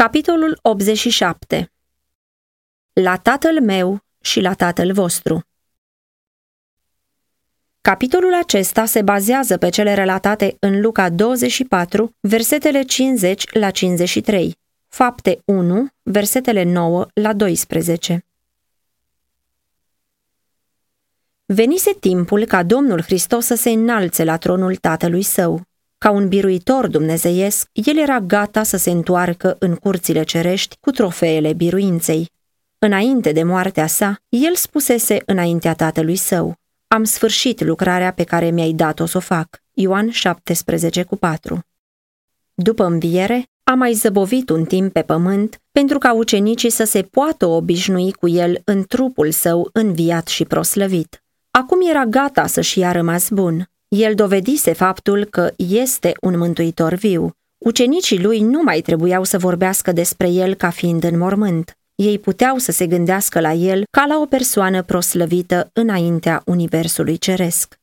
Capitolul 87 La tatăl meu și la tatăl vostru Capitolul acesta se bazează pe cele relatate în Luca 24, versetele 50 la 53, Fapte 1, versetele 9 la 12. Venise timpul ca Domnul Hristos să se înalțe la tronul tatălui său. Ca un biruitor dumnezeiesc, el era gata să se întoarcă în curțile cerești cu trofeele biruinței. Înainte de moartea sa, el spusese înaintea tatălui său, Am sfârșit lucrarea pe care mi-ai dat-o să o fac. Ioan 17 cu 4 După înviere, a mai zăbovit un timp pe pământ pentru ca ucenicii să se poată obișnui cu el în trupul său înviat și proslăvit. Acum era gata să-și ia rămas bun. El dovedise faptul că este un mântuitor viu. Ucenicii lui nu mai trebuiau să vorbească despre el ca fiind în mormânt. Ei puteau să se gândească la el ca la o persoană proslăvită înaintea Universului Ceresc.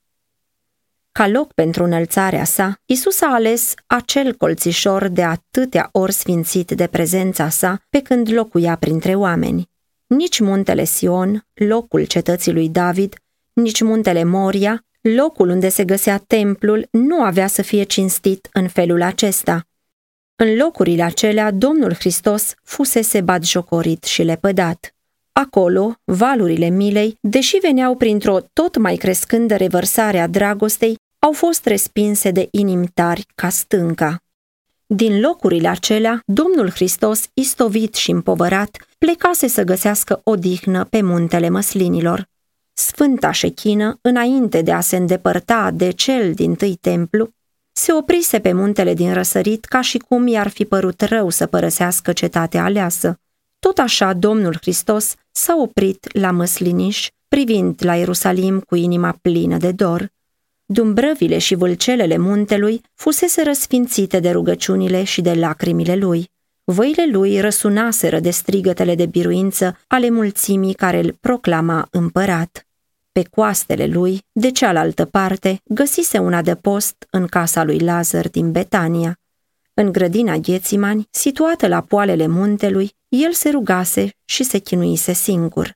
Ca loc pentru înălțarea sa, Isus a ales acel colțișor de atâtea ori sfințit de prezența sa pe când locuia printre oameni. Nici muntele Sion, locul cetății lui David, nici muntele Moria, locul unde se găsea templul, nu avea să fie cinstit în felul acesta. În locurile acelea, Domnul Hristos fusese batjocorit și lepădat. Acolo, valurile milei, deși veneau printr-o tot mai crescândă revărsare a dragostei, au fost respinse de inimi tari ca stânca. Din locurile acelea, Domnul Hristos, istovit și împovărat, plecase să găsească odihnă pe muntele măslinilor. Sfânta șechină, înainte de a se îndepărta de cel din tâi templu, se oprise pe muntele din răsărit ca și cum i-ar fi părut rău să părăsească cetatea aleasă. Tot așa Domnul Hristos s-a oprit la măsliniș, privind la Ierusalim cu inima plină de dor. Dumbrăvile și vâlcelele muntelui fusese răsfințite de rugăciunile și de lacrimile lui. Văile lui răsunaseră de strigătele de biruință ale mulțimii care îl proclama împărat. Pe coastele lui, de cealaltă parte, găsise un adăpost în casa lui Lazar din Betania. În grădina Ghețimani, situată la poalele muntelui, el se rugase și se chinuise singur.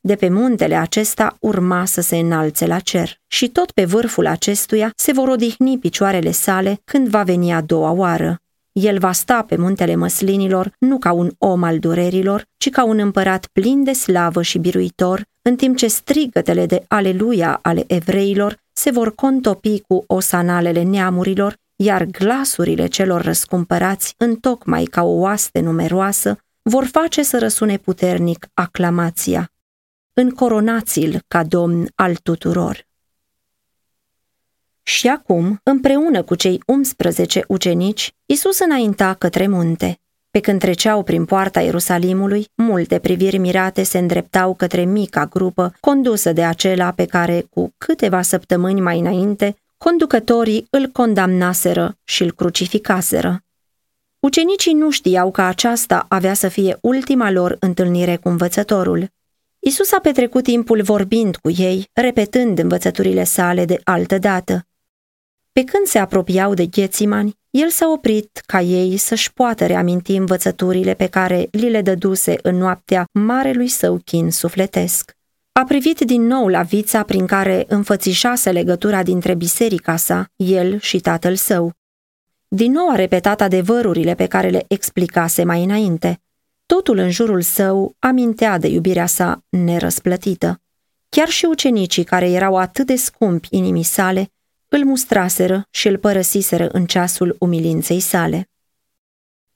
De pe muntele acesta urma să se înalțe la cer și tot pe vârful acestuia se vor odihni picioarele sale când va veni a doua oară. El va sta pe muntele măslinilor nu ca un om al durerilor, ci ca un împărat plin de slavă și biruitor, în timp ce strigătele de aleluia ale evreilor se vor contopi cu osanalele neamurilor, iar glasurile celor răscumpărați, întocmai ca o oaste numeroasă, vor face să răsune puternic aclamația. Încoronați-l ca domn al tuturor. Și acum, împreună cu cei 11 ucenici, Isus înainta către munte. Pe când treceau prin poarta Ierusalimului, multe priviri mirate se îndreptau către mica grupă condusă de acela pe care, cu câteva săptămâni mai înainte, conducătorii îl condamnaseră și îl crucificaseră. Ucenicii nu știau că aceasta avea să fie ultima lor întâlnire cu învățătorul. Isus a petrecut timpul vorbind cu ei, repetând învățăturile sale de altă dată. Pe când se apropiau de Ghețimani, el s-a oprit ca ei să-și poată reaminti învățăturile pe care li le dăduse în noaptea marelui său chin sufletesc. A privit din nou la vița prin care înfățișase legătura dintre biserica sa, el și tatăl său. Din nou a repetat adevărurile pe care le explicase mai înainte. Totul în jurul său amintea de iubirea sa nerăsplătită. Chiar și ucenicii care erau atât de scumpi inimii sale îl mustraseră și îl părăsiseră în ceasul umilinței sale.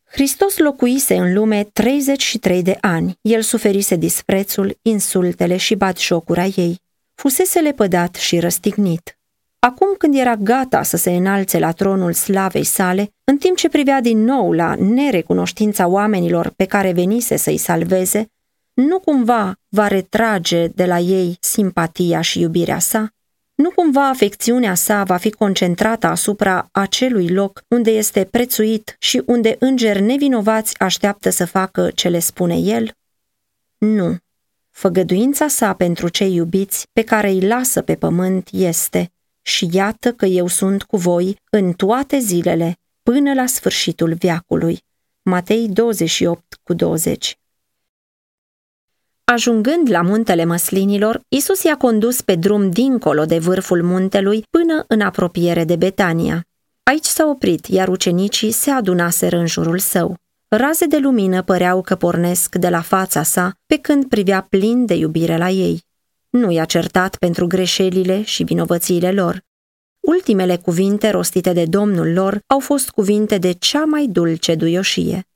Hristos locuise în lume 33 de ani, el suferise disprețul, insultele și batjocura ei. Fusese lepădat și răstignit. Acum când era gata să se înalțe la tronul slavei sale, în timp ce privea din nou la nerecunoștința oamenilor pe care venise să-i salveze, nu cumva va retrage de la ei simpatia și iubirea sa? Nu cumva afecțiunea sa va fi concentrată asupra acelui loc unde este prețuit și unde îngeri nevinovați așteaptă să facă ce le spune el? Nu. Făgăduința sa pentru cei iubiți pe care îi lasă pe pământ este și iată că eu sunt cu voi în toate zilele până la sfârșitul viacului. Matei 28 cu 20 Ajungând la muntele măslinilor, Isus i-a condus pe drum dincolo de vârful muntelui până în apropiere de Betania. Aici s-a oprit, iar ucenicii se adunaseră în jurul său. Raze de lumină păreau că pornesc de la fața sa, pe când privea plin de iubire la ei. Nu i-a certat pentru greșelile și vinovățiile lor. Ultimele cuvinte rostite de Domnul lor au fost cuvinte de cea mai dulce duioșie.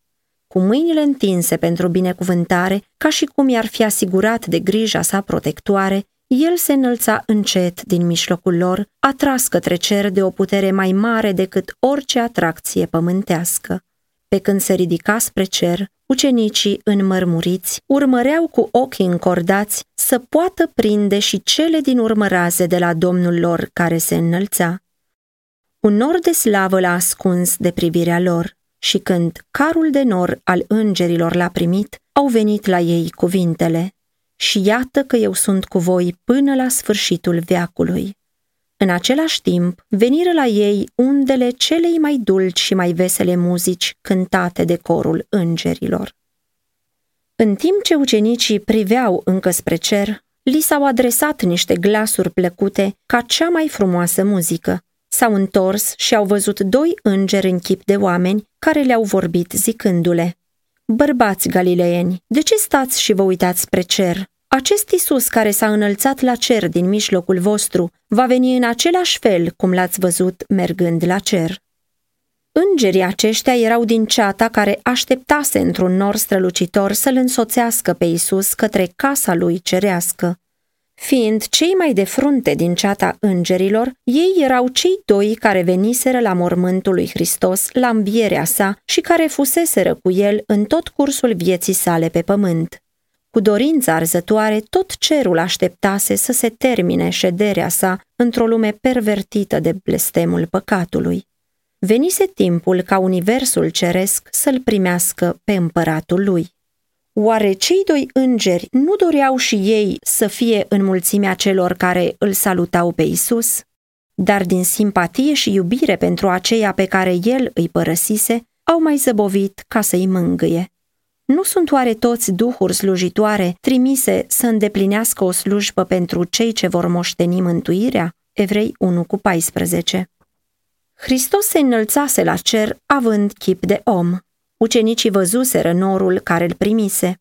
Cu mâinile întinse pentru binecuvântare, ca și cum i-ar fi asigurat de grija sa protectoare, el se înălța încet din mijlocul lor, atras către cer de o putere mai mare decât orice atracție pământească. Pe când se ridica spre cer, ucenicii înmărmuriți urmăreau cu ochii încordați să poată prinde și cele din urmă raze de la Domnul lor care se înălța. Un nor de slavă l-a ascuns de privirea lor și când carul de nor al îngerilor l-a primit, au venit la ei cuvintele. Și iată că eu sunt cu voi până la sfârșitul veacului. În același timp, veniră la ei undele celei mai dulci și mai vesele muzici cântate de corul îngerilor. În timp ce ucenicii priveau încă spre cer, li s-au adresat niște glasuri plăcute ca cea mai frumoasă muzică. S-au întors și au văzut doi îngeri în chip de oameni care le-au vorbit zicându-le Bărbați galileeni, de ce stați și vă uitați spre cer? Acest Isus care s-a înălțat la cer din mijlocul vostru va veni în același fel cum l-ați văzut mergând la cer. Îngerii aceștia erau din ceata care așteptase într-un nor strălucitor să-l însoțească pe Isus către casa lui cerească. Fiind cei mai de frunte din ceata îngerilor, ei erau cei doi care veniseră la mormântul lui Hristos la învierea sa și care fuseseră cu el în tot cursul vieții sale pe pământ. Cu dorința arzătoare, tot cerul așteptase să se termine șederea sa într-o lume pervertită de blestemul păcatului. Venise timpul ca universul ceresc să-l primească pe împăratul lui. Oare cei doi îngeri nu doreau și ei să fie în mulțimea celor care îl salutau pe Isus? Dar din simpatie și iubire pentru aceia pe care el îi părăsise, au mai zăbovit ca să-i mângâie. Nu sunt oare toți duhuri slujitoare trimise să îndeplinească o slujbă pentru cei ce vor moșteni mântuirea? Evrei 1 cu 14 Hristos se înălțase la cer având chip de om. Ucenicii văzuseră norul care îl primise.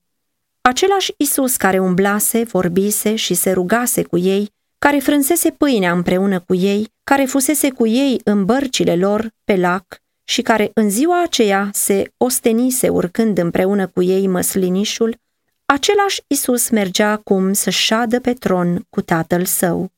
Același Isus care umblase, vorbise și se rugase cu ei, care frânsese pâinea împreună cu ei, care fusese cu ei în bărcile lor pe lac și care în ziua aceea se ostenise urcând împreună cu ei măslinișul, același Isus mergea acum să șadă pe tron cu tatăl său.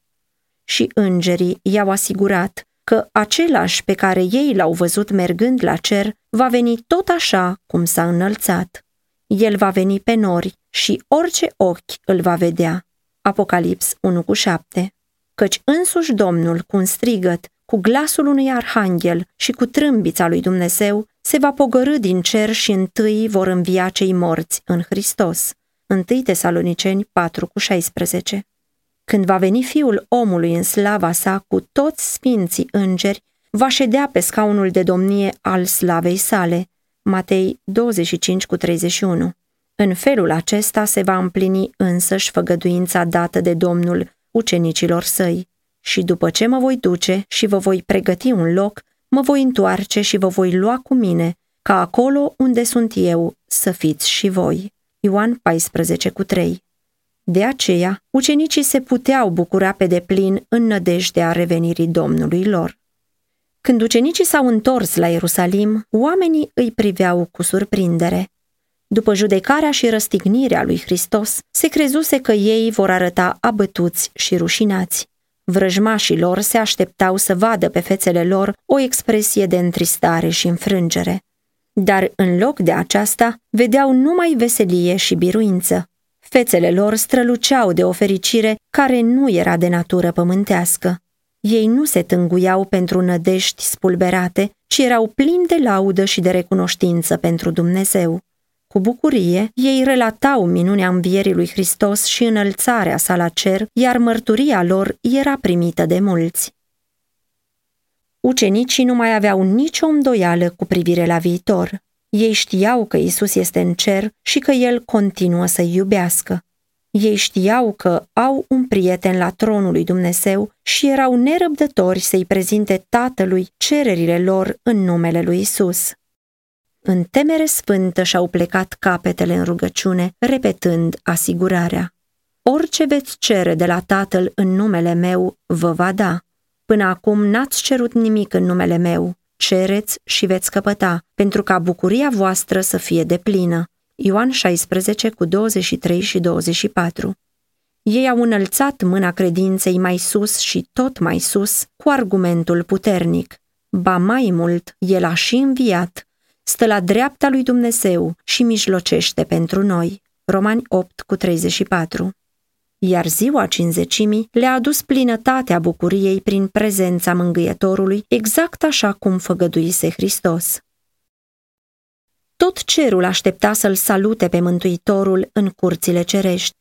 Și îngerii i-au asigurat că același pe care ei l-au văzut mergând la cer va veni tot așa cum s-a înălțat. El va veni pe nori și orice ochi îl va vedea. Apocalips 1 cu 7 Căci însuși Domnul, cu un strigăt, cu glasul unui arhanghel și cu trâmbița lui Dumnezeu, se va pogărâ din cer și întâi vor învia cei morți în Hristos. 1 Tesaloniceni 4 cu 16 Când va veni Fiul omului în slava sa cu toți sfinții îngeri, va ședea pe scaunul de domnie al slavei sale. Matei 25 cu 31 În felul acesta se va împlini însăși făgăduința dată de Domnul ucenicilor săi și după ce mă voi duce și vă voi pregăti un loc, mă voi întoarce și vă voi lua cu mine, ca acolo unde sunt eu să fiți și voi. Ioan 14 cu 3 De aceea, ucenicii se puteau bucura pe deplin în nădejdea revenirii Domnului lor. Când ucenicii s-au întors la Ierusalim, oamenii îi priveau cu surprindere. După judecarea și răstignirea lui Hristos, se crezuse că ei vor arăta abătuți și rușinați. Vrăjmașii lor se așteptau să vadă pe fețele lor o expresie de întristare și înfrângere. Dar în loc de aceasta, vedeau numai veselie și biruință. Fețele lor străluceau de o fericire care nu era de natură pământească. Ei nu se tânguiau pentru nădești spulberate, ci erau plini de laudă și de recunoștință pentru Dumnezeu. Cu bucurie, ei relatau minunea învierii lui Hristos și înălțarea sa la cer, iar mărturia lor era primită de mulți. Ucenicii nu mai aveau nicio îndoială cu privire la viitor. Ei știau că Isus este în cer și că El continuă să-i iubească. Ei știau că au un prieten la tronul lui Dumnezeu și erau nerăbdători să-i prezinte Tatălui cererile lor în numele lui Isus. În temere sfântă și-au plecat capetele în rugăciune, repetând asigurarea. Orice veți cere de la Tatăl în numele meu, vă va da. Până acum n-ați cerut nimic în numele meu. Cereți și veți căpăta, pentru ca bucuria voastră să fie deplină. Ioan 16 cu 23 și 24 Ei au înălțat mâna credinței mai sus și tot mai sus, cu argumentul puternic. Ba mai mult, el a și înviat, stă la dreapta lui Dumnezeu și mijlocește pentru noi. Romani 8 cu 34 iar ziua cinzecimii le-a adus plinătatea bucuriei prin prezența mângâietorului, exact așa cum făgăduise Hristos. Tot cerul aștepta să-l salute pe Mântuitorul în curțile cerești.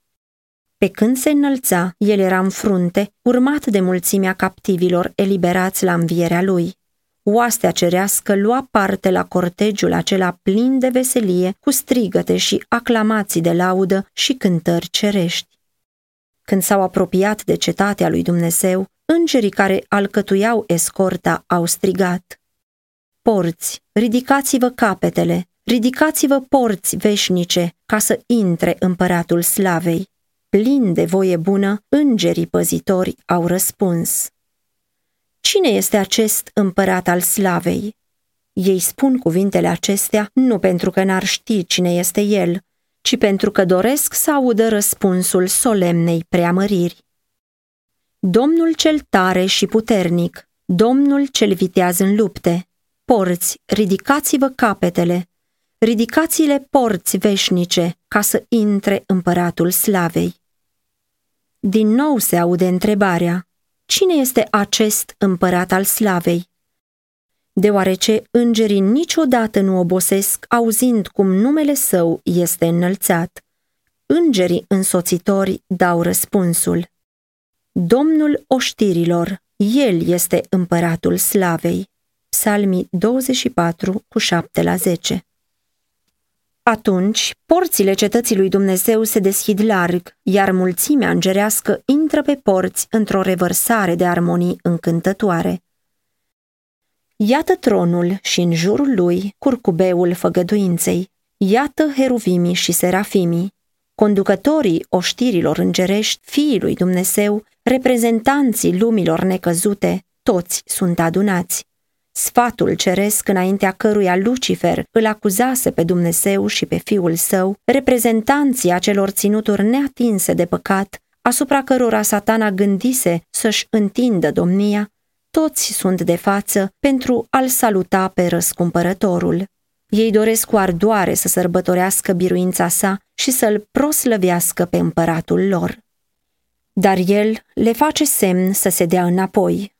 Pe când se înălța, el era în frunte, urmat de mulțimea captivilor eliberați la învierea lui. Oastea cerească lua parte la cortegiul acela plin de veselie, cu strigăte și aclamații de laudă și cântări cerești. Când s-au apropiat de cetatea lui Dumnezeu, îngerii care alcătuiau escorta au strigat. Porți, ridicați-vă capetele, ridicați-vă porți veșnice, ca să intre împăratul slavei. Plin de voie bună, îngerii păzitori au răspuns. Cine este acest împărat al slavei? Ei spun cuvintele acestea nu pentru că n-ar ști cine este el, ci pentru că doresc să audă răspunsul solemnei preamăriri. Domnul cel tare și puternic, Domnul cel viteaz în lupte, porți, ridicați-vă capetele, ridicați-le porți veșnice ca să intre împăratul slavei. Din nou se aude întrebarea, cine este acest împărat al slavei? deoarece îngerii niciodată nu obosesc auzind cum numele său este înălțat. Îngerii însoțitori dau răspunsul. Domnul oștirilor, El este împăratul slavei. Psalmii 24 cu 7 la 10 Atunci, porțile cetății lui Dumnezeu se deschid larg, iar mulțimea îngerească intră pe porți într-o revărsare de armonii încântătoare. Iată tronul și în jurul lui curcubeul făgăduinței. Iată heruvimii și serafimii, conducătorii oștirilor îngerești, fiii lui Dumnezeu, reprezentanții lumilor necăzute, toți sunt adunați. Sfatul ceresc înaintea căruia Lucifer îl acuzase pe Dumnezeu și pe fiul său, reprezentanții acelor ținuturi neatinse de păcat, asupra cărora satana gândise să-și întindă domnia, toți sunt de față pentru a-l saluta pe răscumpărătorul. Ei doresc cu ardoare să sărbătorească biruința sa și să-l proslăvească pe împăratul lor. Dar el le face semn să se dea înapoi.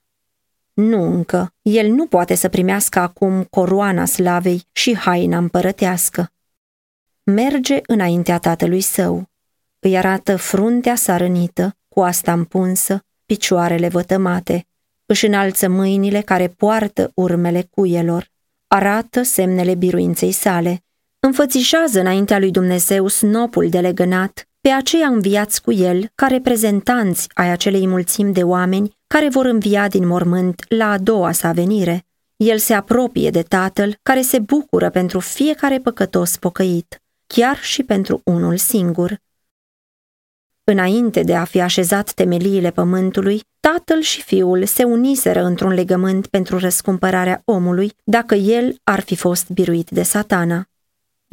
Nu încă, el nu poate să primească acum coroana slavei și haina împărătească. Merge înaintea tatălui său. Îi arată fruntea sarănită, coasta împunsă, picioarele vătămate, își înalță mâinile care poartă urmele cuielor, arată semnele biruinței sale, înfățișează înaintea lui Dumnezeu snopul de legănat, pe aceia înviați cu el ca reprezentanți ai acelei mulțimi de oameni care vor învia din mormânt la a doua sa venire. El se apropie de Tatăl care se bucură pentru fiecare păcătos pocăit, chiar și pentru unul singur. Înainte de a fi așezat temeliile pământului, tatăl și fiul se uniseră într-un legământ pentru răscumpărarea omului, dacă el ar fi fost biruit de satana.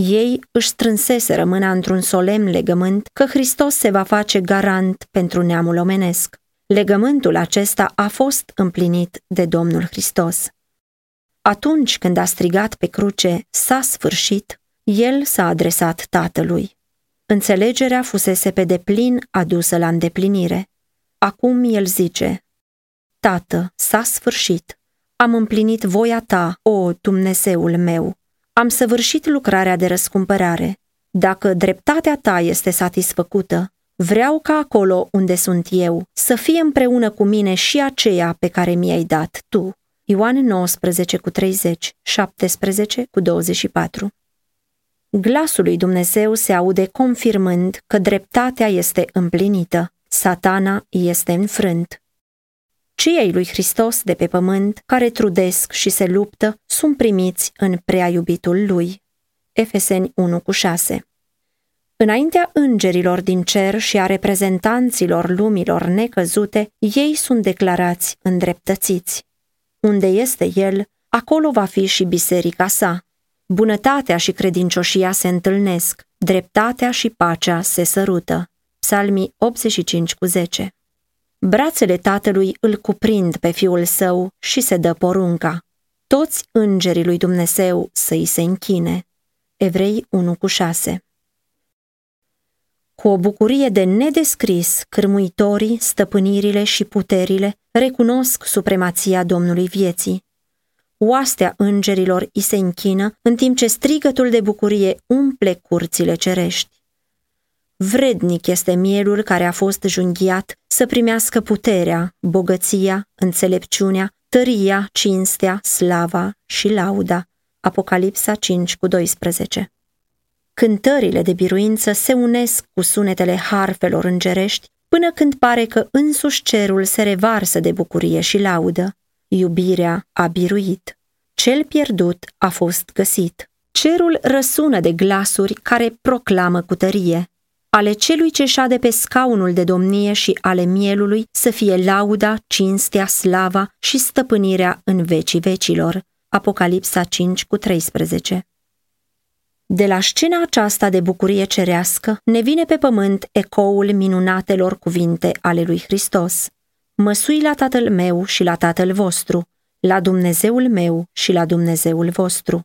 Ei își strânseseră mâna într-un solemn legământ că Hristos se va face garant pentru neamul omenesc. Legământul acesta a fost împlinit de Domnul Hristos. Atunci când a strigat pe cruce, s-a sfârșit, el s-a adresat tatălui. Înțelegerea fusese pe deplin adusă la îndeplinire. Acum el zice, Tată, s-a sfârșit. Am împlinit voia ta, o Dumnezeul meu. Am săvârșit lucrarea de răscumpărare. Dacă dreptatea ta este satisfăcută, vreau ca acolo unde sunt eu să fie împreună cu mine și aceea pe care mi-ai dat tu. Ioan 19 cu 30, 17 cu 24 Glasul lui Dumnezeu se aude confirmând că dreptatea este împlinită, satana este înfrânt. Cei ai lui Hristos de pe pământ, care trudesc și se luptă, sunt primiți în prea iubitul lui. Efeseni 1 cu 6 Înaintea îngerilor din cer și a reprezentanților lumilor necăzute, ei sunt declarați îndreptățiți. Unde este el, acolo va fi și biserica sa. Bunătatea și credincioșia se întâlnesc, dreptatea și pacea se sărută. Psalmii 85 cu 10 Brațele tatălui îl cuprind pe fiul său și se dă porunca. Toți îngerii lui Dumnezeu să-i se închine. Evrei 1 cu 6 Cu o bucurie de nedescris, cârmuitorii, stăpânirile și puterile recunosc supremația Domnului vieții. Oastea îngerilor îi se închină, în timp ce strigătul de bucurie umple curțile cerești. Vrednic este mielul care a fost junghiat să primească puterea, bogăția, înțelepciunea, tăria, cinstea, slava și lauda. Apocalipsa 5 cu 12 Cântările de biruință se unesc cu sunetele harfelor îngerești până când pare că însuși cerul se revarsă de bucurie și laudă. Iubirea a biruit. Cel pierdut a fost găsit. Cerul răsună de glasuri care proclamă cu tărie ale celui ce șade pe scaunul de domnie și ale mielului să fie lauda, cinstea, slava și stăpânirea în vecii vecilor. Apocalipsa 5 cu 13 De la scena aceasta de bucurie cerească ne vine pe pământ ecoul minunatelor cuvinte ale lui Hristos. Măsui la tatăl meu și la tatăl vostru, la Dumnezeul meu și la Dumnezeul vostru.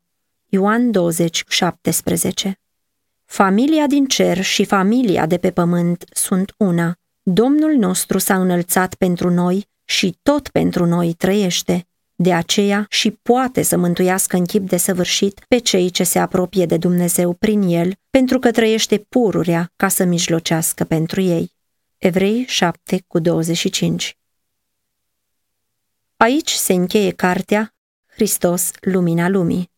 Ioan 20, 17 Familia din cer și familia de pe pământ sunt una. Domnul nostru s-a înălțat pentru noi și tot pentru noi trăiește. De aceea și poate să mântuiască în chip de săvârșit pe cei ce se apropie de Dumnezeu prin el, pentru că trăiește pururea ca să mijlocească pentru ei. Evrei 7 cu 25 Aici se încheie cartea Hristos, lumina lumii.